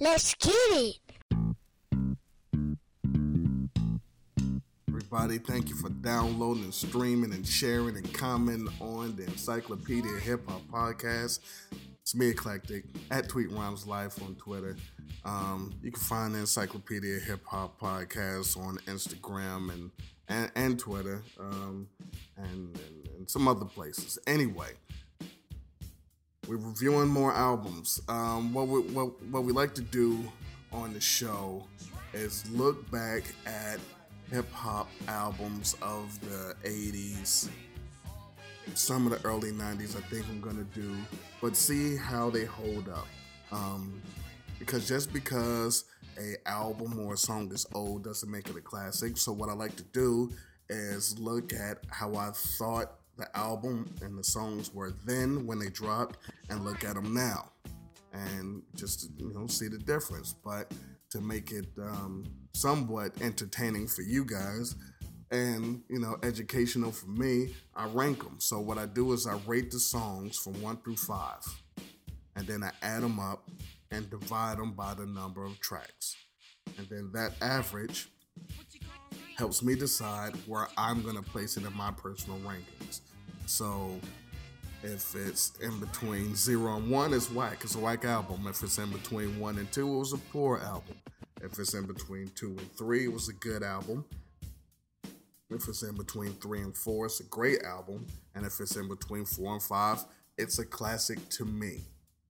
Let's get it. Everybody, thank you for downloading and streaming and sharing and commenting on the Encyclopedia Hip Hop Podcast. It's me, Eclectic, at Tweet Rhymes Life on Twitter. Um, you can find the Encyclopedia Hip Hop Podcast on Instagram and and, and Twitter um, and, and, and some other places. Anyway, we're reviewing more albums. Um, what, we, what, what we like to do on the show is look back at hip hop albums of the 80s, some of the early 90s, I think I'm gonna do, but see how they hold up. Um, because just because a album or a song is old doesn't make it a classic. So what I like to do is look at how I thought the album and the songs were then when they dropped, and look at them now, and just you know see the difference. But to make it um, somewhat entertaining for you guys and you know educational for me i rank them so what i do is i rate the songs from one through five and then i add them up and divide them by the number of tracks. And then that average helps me decide where i'm going to place it in my personal rankings so if it's in between zero and one, it's whack. It's a whack album. If it's in between one and two, it was a poor album. If it's in between two and three, it was a good album. If it's in between three and four, it's a great album. And if it's in between four and five, it's a classic to me.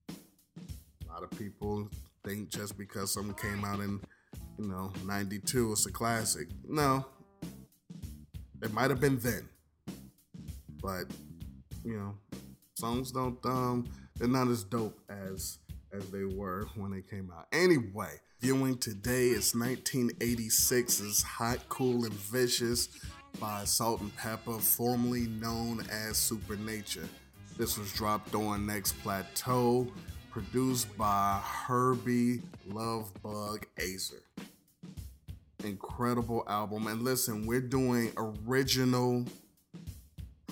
A lot of people think just because something came out in, you know, 92, it's a classic. No. It might have been then. But, you know, songs don't um they're not as dope as as they were when they came out. Anyway, viewing today is 1986's Hot, Cool, and Vicious by Salt-N-Pepa, formerly known as Supernature. This was dropped on Next Plateau, produced by Herbie Lovebug Acer. Incredible album. And listen, we're doing original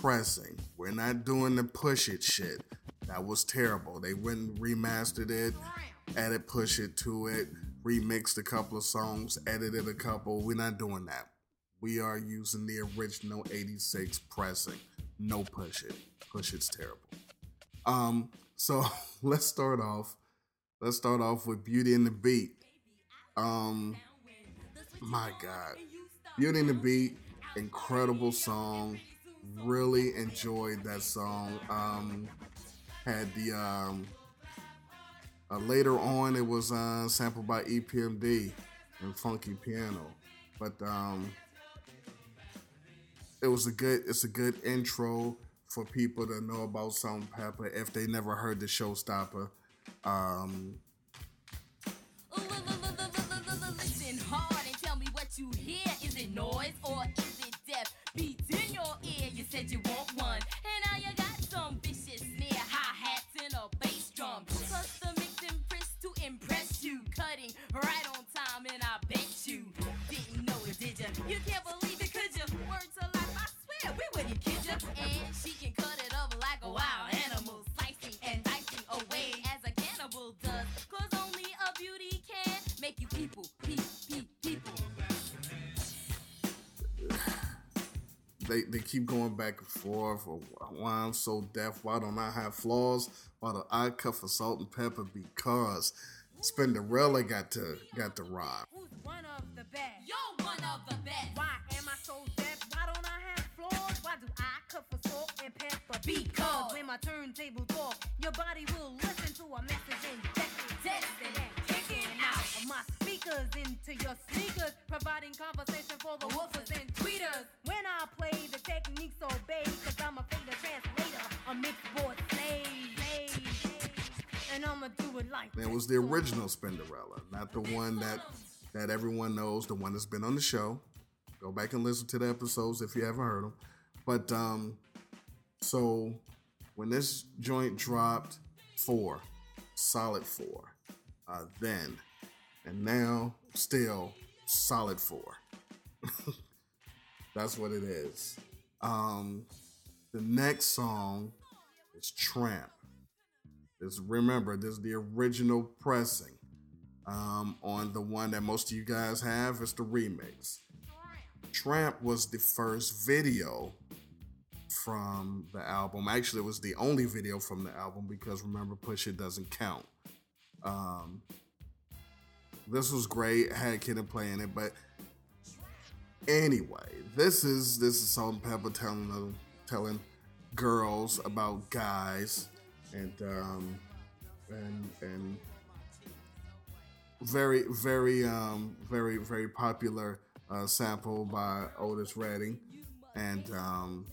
pressing. We're not doing the push it shit. That was terrible. They went and remastered it, added push it to it, remixed a couple of songs, edited a couple. We're not doing that. We are using the original 86 pressing. No push it. Push it's terrible. Um, so let's start off. Let's start off with Beauty and the Beat. Um, my God. Beauty and the Beat, incredible song. Really enjoyed that song. Um, had the um, uh, later on it was uh, sampled by EPMD and Funky Piano, but um, it was a good it's a good intro for people to know about Salt-N-Pepa if they never heard the Showstopper. Um, keep going back and forth. Or why I'm so deaf? Why don't I have flaws? Why do I cut for Salt-N-Pepa Because Spinderella got to got to rhyme. Who's one of the best? You're one of the best. Why am I so deaf? Why don't I have flaws? Why do I cut for salt and pepper? Because. when my turntable talk, your body will listen to a message injected, tested, my speakers into your sneakers, providing conversation for the woofers and tweeters. When I play, the techniques obey, cause I'm a fader translator, a mixed board slave. And I'ma do it like That was the original Spinderella, not the one that that everyone knows, the one that's been on the show. Go back and listen to the episodes if you haven't heard them. But um, so when this joint dropped, four, solid four, uh, then, and now still solid four. That's what it is. Um, the next song is Tramp. This remember, this is the original pressing. Um, on the one that most of you guys have, it's the remix. Tramp was the first video from the album. Actually, it was the only video from the album because remember, Push It doesn't count. Um, this was great. Had Kid 'n Play in it, but anyway, this is this is Salt-N-Pepa telling telling girls about guys and um and and very very um very very popular uh, sample by Otis Redding and um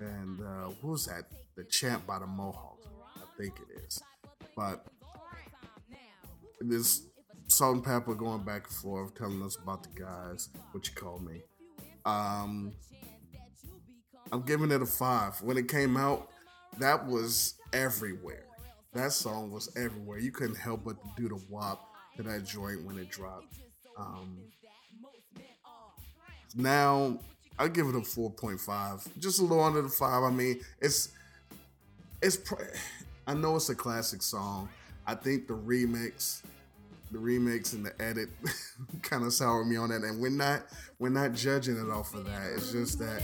and uh, what was that? The Champ by the Mohawks, I think it is. But this Salt-N-Pepa going back and forth, telling us about the guys, what you call me. Um, I'm giving it a five. When it came out, that was everywhere. That song was everywhere. You couldn't help but do the wop to that joint when it dropped. Um, now I give it a 4.5, just a little under the five. I mean, it's it's. I know it's a classic song. I think the remix, the remix and the edit, kind of soured me on that. And we're not we're not judging it off of that. It's just that.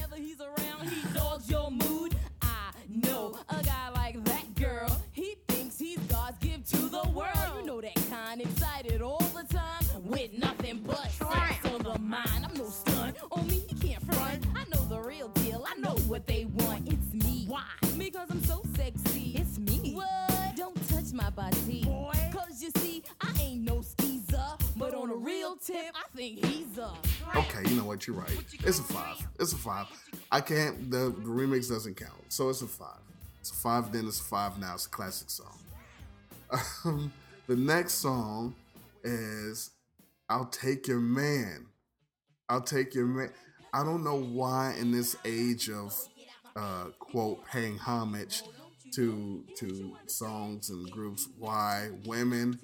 Tip, I think he's a. Okay, you know what? You're right. It's a five. It's a five. I can't. The, the remix doesn't count, so it's a five. It's a five. Then it's a five. Now it's a classic song. Um, the next song is "I'll Take Your Man." I'll take your man. I don't know why in this age of uh, quote paying homage to to songs and groups, why women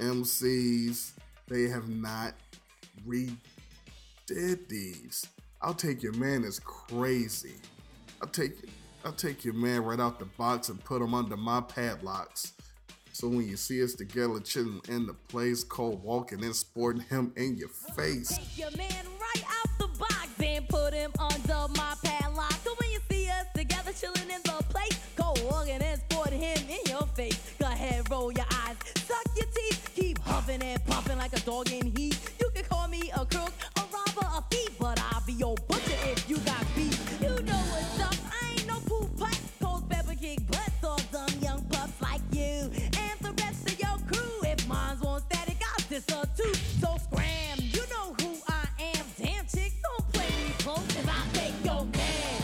MCs they have not redid these. I'll take your man is crazy. I'll take I'll take your man right out the box and put him under my padlocks. So when you see us together chilling in the place, cold walking and sporting him in your face. Take your man right out the box and put him under my padlock. So when you see us together chilling in the place, dog in heat. You can call me a crook, a robber, a thief, but I'll be your butcher if you got beef. You know what's up, I ain't no poop pipe. Cold pepper kick butts on some young pups like you and the rest of your crew. If mine's on static, I'll diss her too. So scram, you know who I am. Damn chick, don't play me close, cause I'll take your man.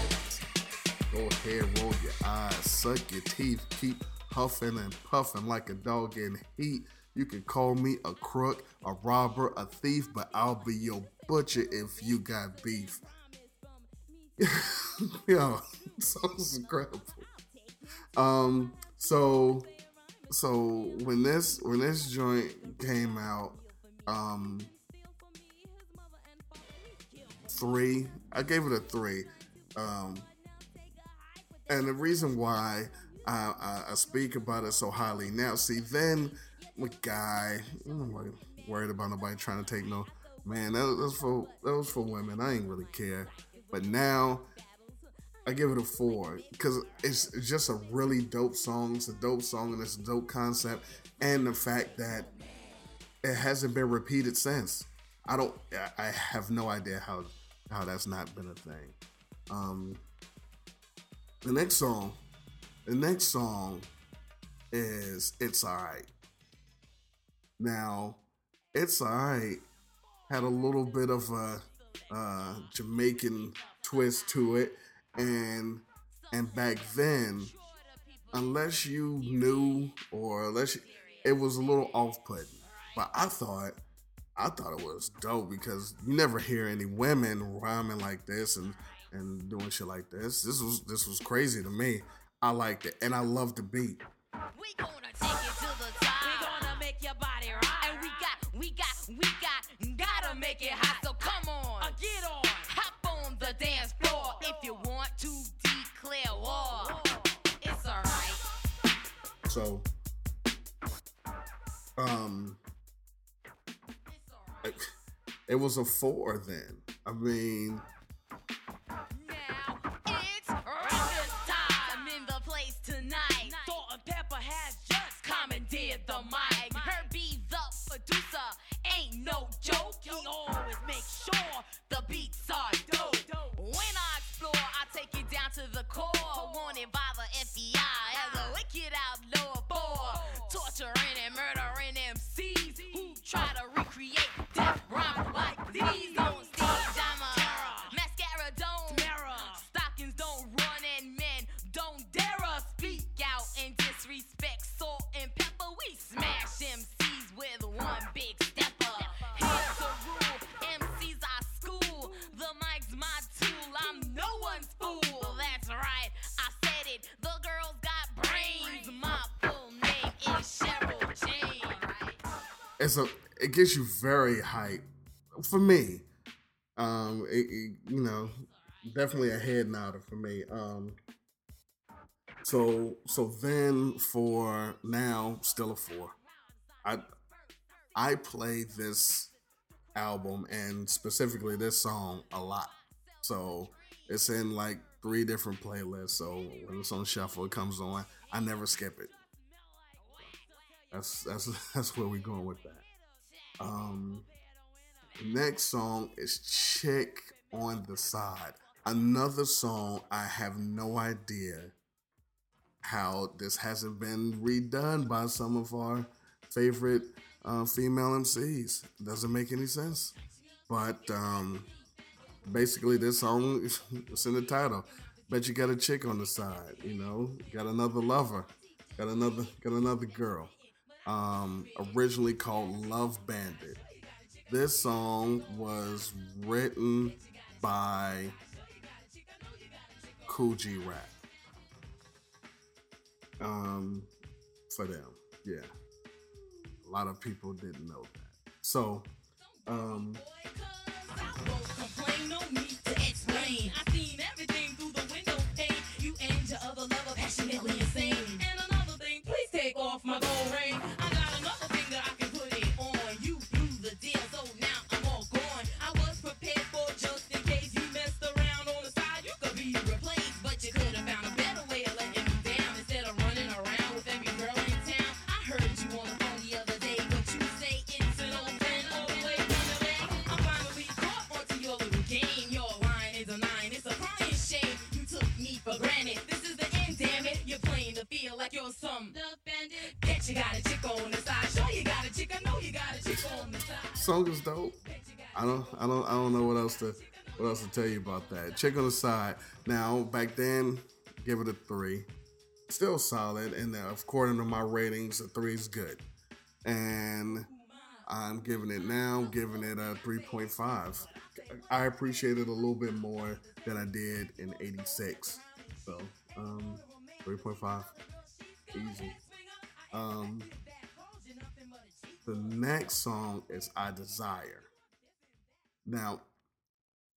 Go ahead, roll your eyes, suck your teeth, keep huffing and puffing like a dog in heat. You can call me a crook, a robber, a thief, but I'll be your butcher if you got beef. Yo, sounds incredible. Um, so so when this when this joint came out, um three, I gave it a three. Um and the reason why I, I, I speak about it so highly now, see, then my guy, worried about nobody trying to take no man. That, was for that was for women. I ain't really care. But now I give it a four because it's just a really dope song. It's a dope song and it's a dope concept, and the fact that it hasn't been repeated since. I don't. I I have no idea how how that's not been a thing. Um, the next song, the next song is "It's Alright." Now, "It's Alright" had a little bit of a uh, Jamaican twist to it, and and back then, unless you knew or unless you, it was a little off-putting. But I thought I thought it was dope because you never hear any women rhyming like this and and doing shit like this. This was this was crazy to me. I liked it and I loved the beat. So, um, it, was a four then. I mean, it's a it gets you very hype for me. Um, it, it- you know, definitely a head nodder for me. Um, so so then for now, still a four. I I play this album and specifically this song a lot. So it's in like three different playlists. So when it's on shuffle, it comes on. I never skip it. That's that's that's where we're going with that. Um, next song is "Chick on the Side." Another song I have no idea how this hasn't been redone by some of our favorite uh, female MCs. Doesn't make any sense. But um, basically, this song is in the title. Bet you got a chick on the side. You know, got another lover, got another got another girl um, originally called Love Bandit. This song was written by Kool G Rap. Um, for them, yeah. A lot of people didn't know that. So, um, Complain, no song is dope. I don't, I don't, I don't know what else to, what else to tell you about that. Chick on the side. Now, back then, give it a three. Still solid, and uh, according to my ratings, a three is good. And I'm giving it now, giving it a 3.5. I appreciate it a little bit more than I did in '86. So, um, 3.5, easy. Um, the next song is I Desire. Now,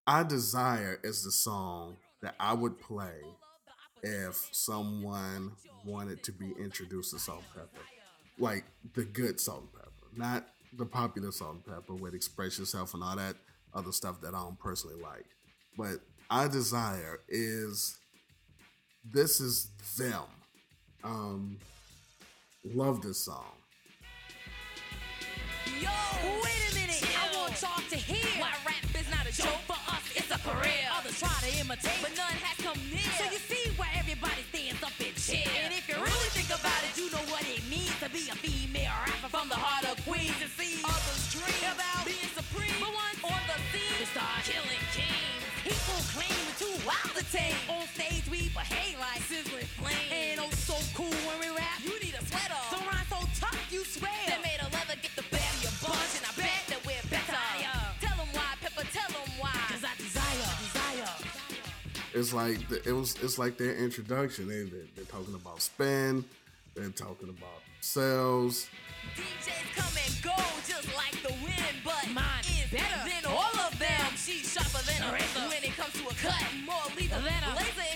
I Desire is the song that I would play if someone wanted to be introduced to salt and pepper. Like the good Salt-N-Pepa, not the popular Salt-N-Pepa with Express Yourself and all that other stuff that I don't personally like. But I Desire is this is them. Um, love this song. Yo, wait a minute. I want y'all to hear why rap is not a joke for us. It's a career. Others try to imitate, but none has come near. So you see why everybody stands up and cheer. And if you really think about it, you know what it means to be a female rapper from the heart of Queens and see others dream about being supreme. But once on the scene, they start killing kings. People claim we're too wild to tame. On stage it's like the, it was it's like their introduction. They they're, they're talking about spin, they're talking about sales. DJs come and go just like the wind, but mine is better than all of them. She's sharper than a razor when it comes to a cut. More lethal than a laser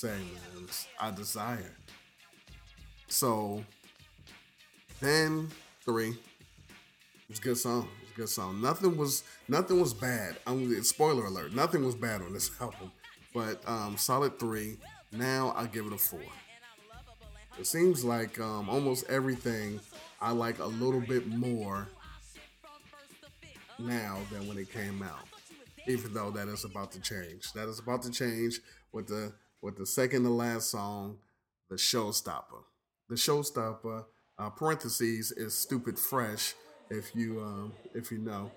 say? It's I desire. So then three. It was a good song. It was a good song. Nothing was nothing was bad. I'm spoiler alert. Nothing was bad on this album. But um, solid three. Now I give it a four. It seems like um, almost everything I like a little bit more now than when it came out. Even though that is about to change. That is about to change with the with the second to last song, the showstopper. The showstopper, uh, parentheses, is stupid fresh. If you um, if you know,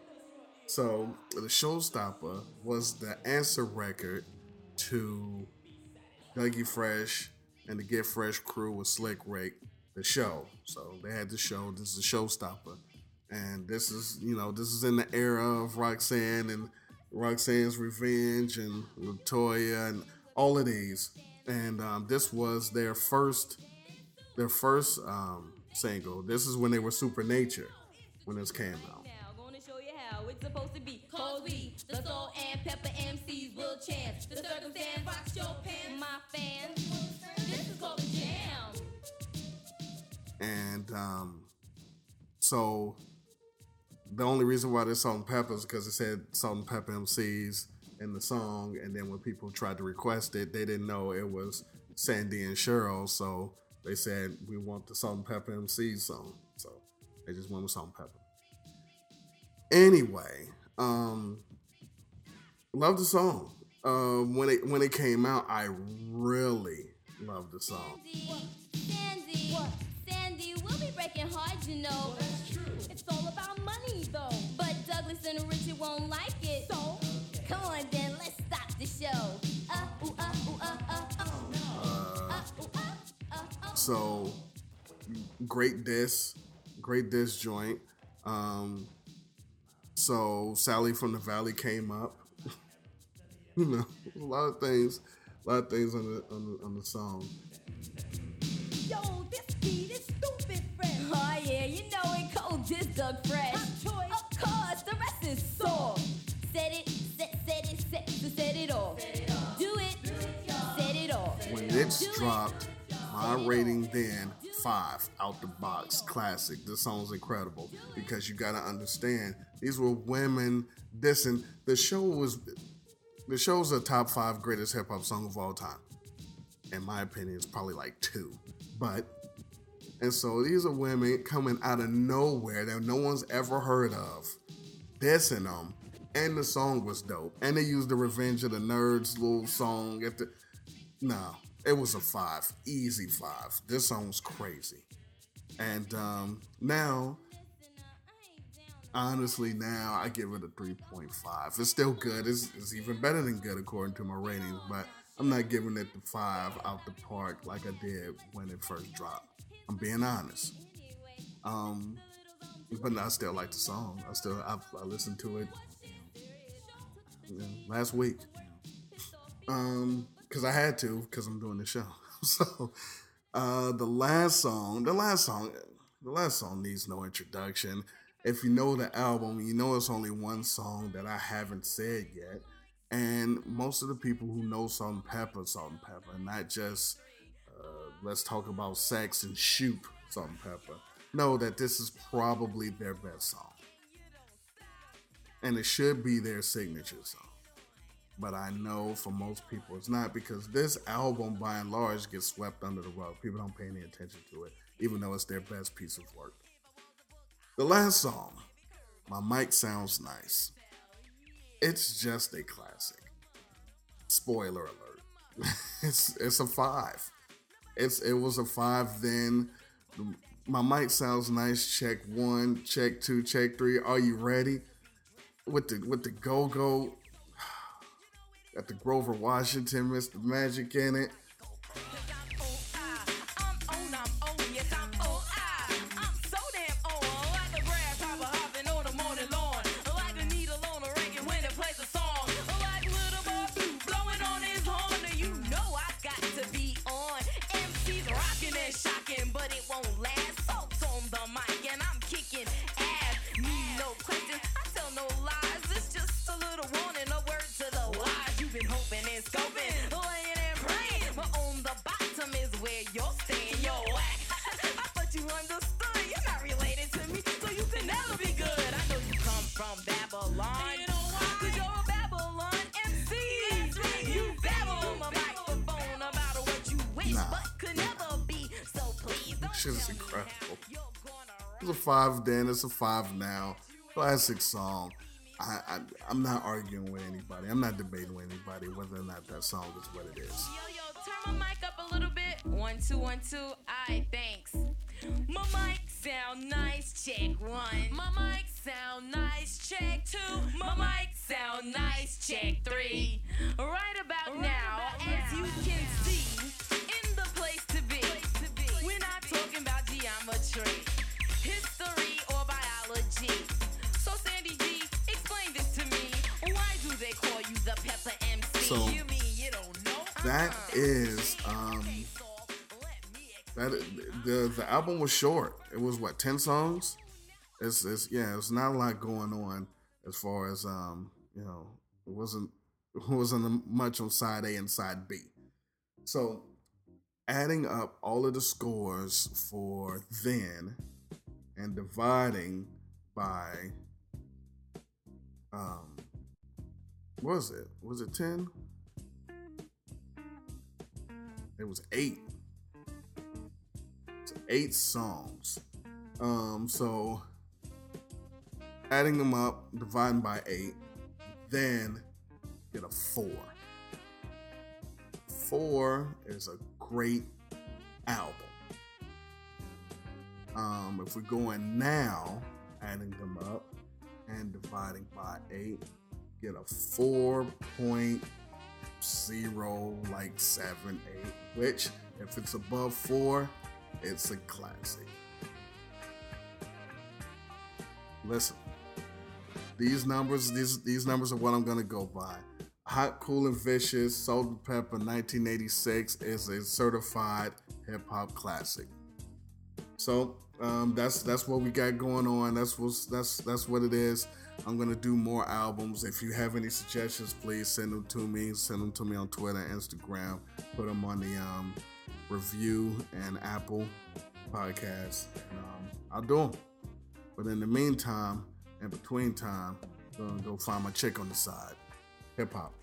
so the showstopper was the answer record to Dougie Fresh and the Get Fresh crew with Slick Rick, the show. So they had the show. This is a showstopper, and this is you know this is in the era of Roxanne and Roxanne's Revenge and Latoya and all of these. And um, this was their first their first um, single. This is when they were Supernature when this came out. Now, gonna show you how it's supposed to be. Cause we, the soul and pepper MCs will chance. The circumstance rocks your pants, my fans. This is called a jam. And um, so the only reason why there's Salt-N-Pepa is because it said Salt-N-Pepa MCs in the song, and then when people tried to request it, they didn't know it was Sandy and Cheryl, so they said we want the Salt-N-Pepa MCs song. So they just went with Salt-N-Pepa. Anyway, um, love the song. Um, when it when it came out, I really loved the song. Sandy, Sandy, Sandy, we'll be breaking hearts, you know. that's true. It's all about money, though. But Douglas and Richard won't like it. So, come on, then, let's stop the show. Uh, uh, uh, uh, uh. Uh, uh, uh, uh. So great diss, great diss joint. Um, so Sally from the Valley came up. you know, a lot of things, a lot of things on the on the, on the song. Yo, this beat is stupid fresh. Oh, yeah, you know it cold this Doug Fresh. Top choice. Of course, the rest is sore. Dropped, my rating then five out the box, classic. This song's incredible because you gotta understand these were women dissing. The show was the show's a top five greatest hip hop song of all time. In my opinion, it's probably like two, but and so these are women coming out of nowhere that no one's ever heard of, dissing them, and the song was dope. And they used the Revenge of the Nerds little song at the. No, it was a five, easy five. This song was crazy, and um, now, honestly, now I give it a three point five. It's still good. It's, it's even better than good according to my ratings, but I'm not giving it the five out the park like I did when it first dropped. I'm being honest. Um, but I still like the song. I still I, I listened to it last week. Um, because I had to because I'm doing the show. So, uh, the last song, the last song, the last song needs no introduction. If you know the album, you know it's only one song that I haven't said yet. And most of the people who know Salt-N-Pepa, Salt and Pepper, not just uh, let's talk about sex and Shoop Salt and Pepper, know that this is probably their best song. And it should be their signature song. But I know for most people it's not because this album, by and large, gets swept under the rug. People don't pay any attention to it, even though it's their best piece of work. The last song, My Mic Sounds Nice. It's just a classic. Spoiler alert. it's it's a five. It's it was a five then. My mic sounds nice. Check one, check two, check three. Are you ready? With the with the go go. Got the Grover Washington, Mr. Magic in it. Shit is incredible. It's a five then, it's a five now. Classic song. I, I I'm not arguing with anybody. I'm not debating with anybody whether or not that song is what it is. Yo, yo, turn my mic up a little bit. One, two, one, two. Alright, thanks. My mic sound nice, check one. My mic sound nice, check two. My mic sound nice, check three. Right about now, as you can see, history, or biology. So Sandy G, explain this to me. Why do they call you the Pepper MC? So, you mean you don't know? That Uh-uh. is um Okay, so let me that the the album was short. It was what ten songs. It's it's yeah. It's not a lot going on as far as um you know. It wasn't it wasn't much on side A and side B. So adding up all of the scores for then and dividing by um was it? Was it ten? It was eight. It's eight songs. Um, so adding them up, dividing by eight, then get a four. Four is a great album. Um, if we're going now, adding them up and dividing by eight, get a four point zero like seven eight which if it's above four it's a classic listen these numbers these these numbers are what i'm gonna go by hot cool and vicious Salt-N-Pepa 1986 is a certified hip-hop classic so um, that's that's what we got going on. That's what's that's that's what it is. I'm gonna do more albums. If you have any suggestions, please send them to me. Send them to me on Twitter, Instagram. Put them on the um, review and Apple podcast. And, um, I'll do them. But in the meantime, in between time, I'm gonna go find my chick on the side. Hip hop.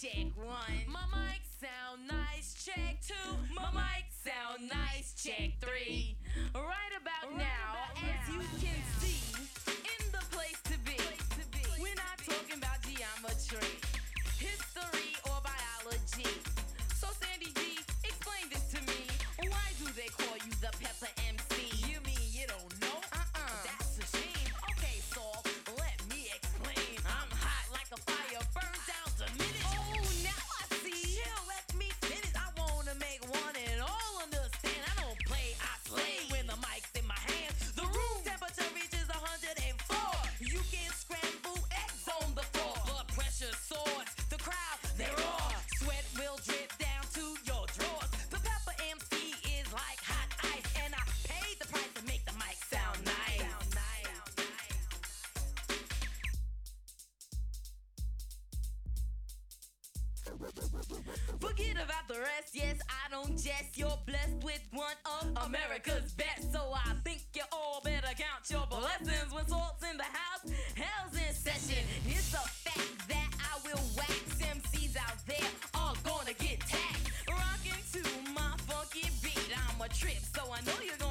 Check one. My mic sound nice, check two. My mic sound nice, check three. Right about now, as you can see, Forget about the rest, yes, I don't jest. You're blessed with one of America's best. So I think you all better count your blessings when salt's in the house, hell's in session. It's a fact that I will wax MCs out there, all gonna get tagged. Rockin' to my funky beat, I'm a trip, so I know you're gonna.